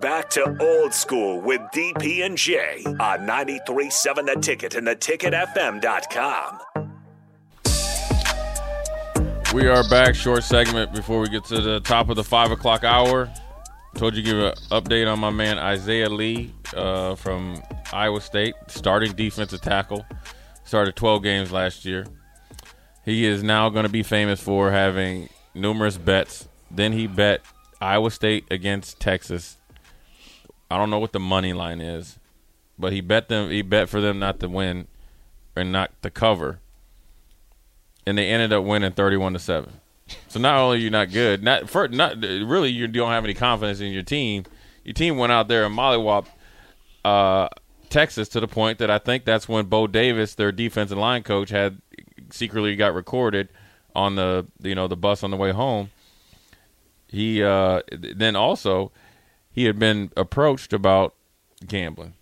Back to old school with DP and J on 93.7 The Ticket and theticketfm.com. We are back. Short segment before we get to the top of the five o'clock hour. Told you to give an update on my man Isaiah Lee uh, from Iowa State, starting defensive tackle. Started 12 games last year. He is now going to be famous for having numerous bets. Then he bet Iowa State against Texas. I don't know what the money line is, but he bet them. He bet for them not to win and not to cover, and they ended up winning 31 to seven. So not only are you not good, not for not really you don't have any confidence in your team. Your team went out there and mollywopped uh, Texas to the point that I think that's when Bo Davis, their defensive line coach, had secretly got recorded on the you know the bus on the way home. He uh, then also he had been approached about gambling,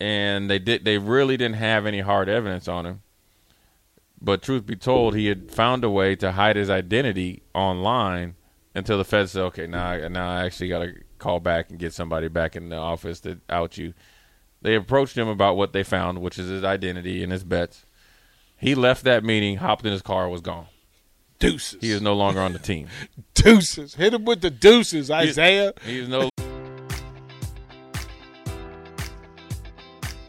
and they did they really didn't have any hard evidence on him. But truth be told, he had found a way to hide his identity online until the feds said, "Okay, now now I actually got to call back and get somebody back in the office to out you." They approached him about what they found, which is his identity and his bets. He left that meeting, hopped in his car, was gone. Deuces. He is no longer on the team. deuces. Hit him with the deuces, Isaiah. He is no.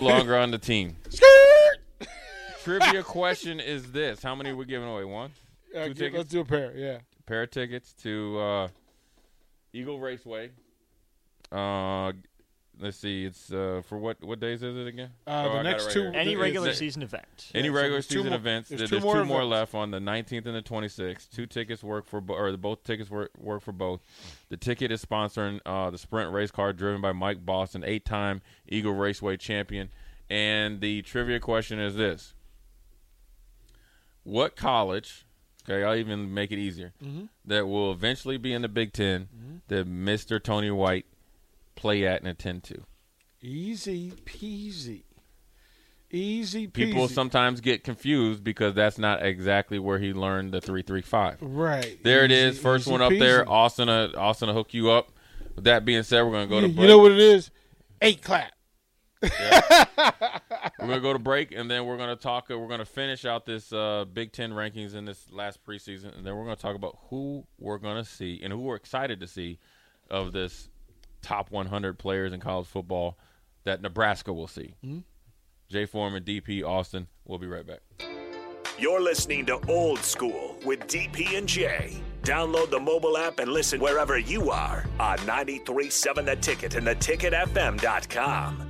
Longer on the team. Trivia question is this: How many are we giving away? One, Uh, Two tickets? let's do a pair. Yeah. pair of tickets to uh, Eagle Raceway. Uh, let's see, it's uh, for what what days is it again? Uh, Oh, the I next right two- here. Any regular season event. Any Yeah, regular there's season more- events. there's There's, two two, more more, events. left on the 19th and the 26th. Two tickets work for, bo- or the both tickets work, work for both. The ticket is sponsoring uh, the sprint race car driven by Mike Boston, eight-time Eagle Raceway champion. And the trivia question is this: What college? Okay, I'll even make it easier. Mm-hmm. That will eventually be in the Big 10 That Mr. Tony White play at and attend to. Easy peasy. Easy peasy. People sometimes get confused because that's not exactly where he learned the 335. Right. There it Easy- is. First one up there. Austin, uh, Austin will hook you up. With that being said, we're going to go to You, break. you know what it is? Eight clap. we're going to go to break, and then we're going to talk. Uh, we're going to finish out this uh, Big Ten rankings in this last preseason, and then we're going to talk about who we're going to see and who we're excited to see of this top 100 players in college football that Nebraska will see. Hmm? Jay Foreman, DP, Austin. We'll be right back. You're listening to Old School with DP and Jay. Download the mobile app and listen wherever you are on 937 The Ticket and theticketfm.com.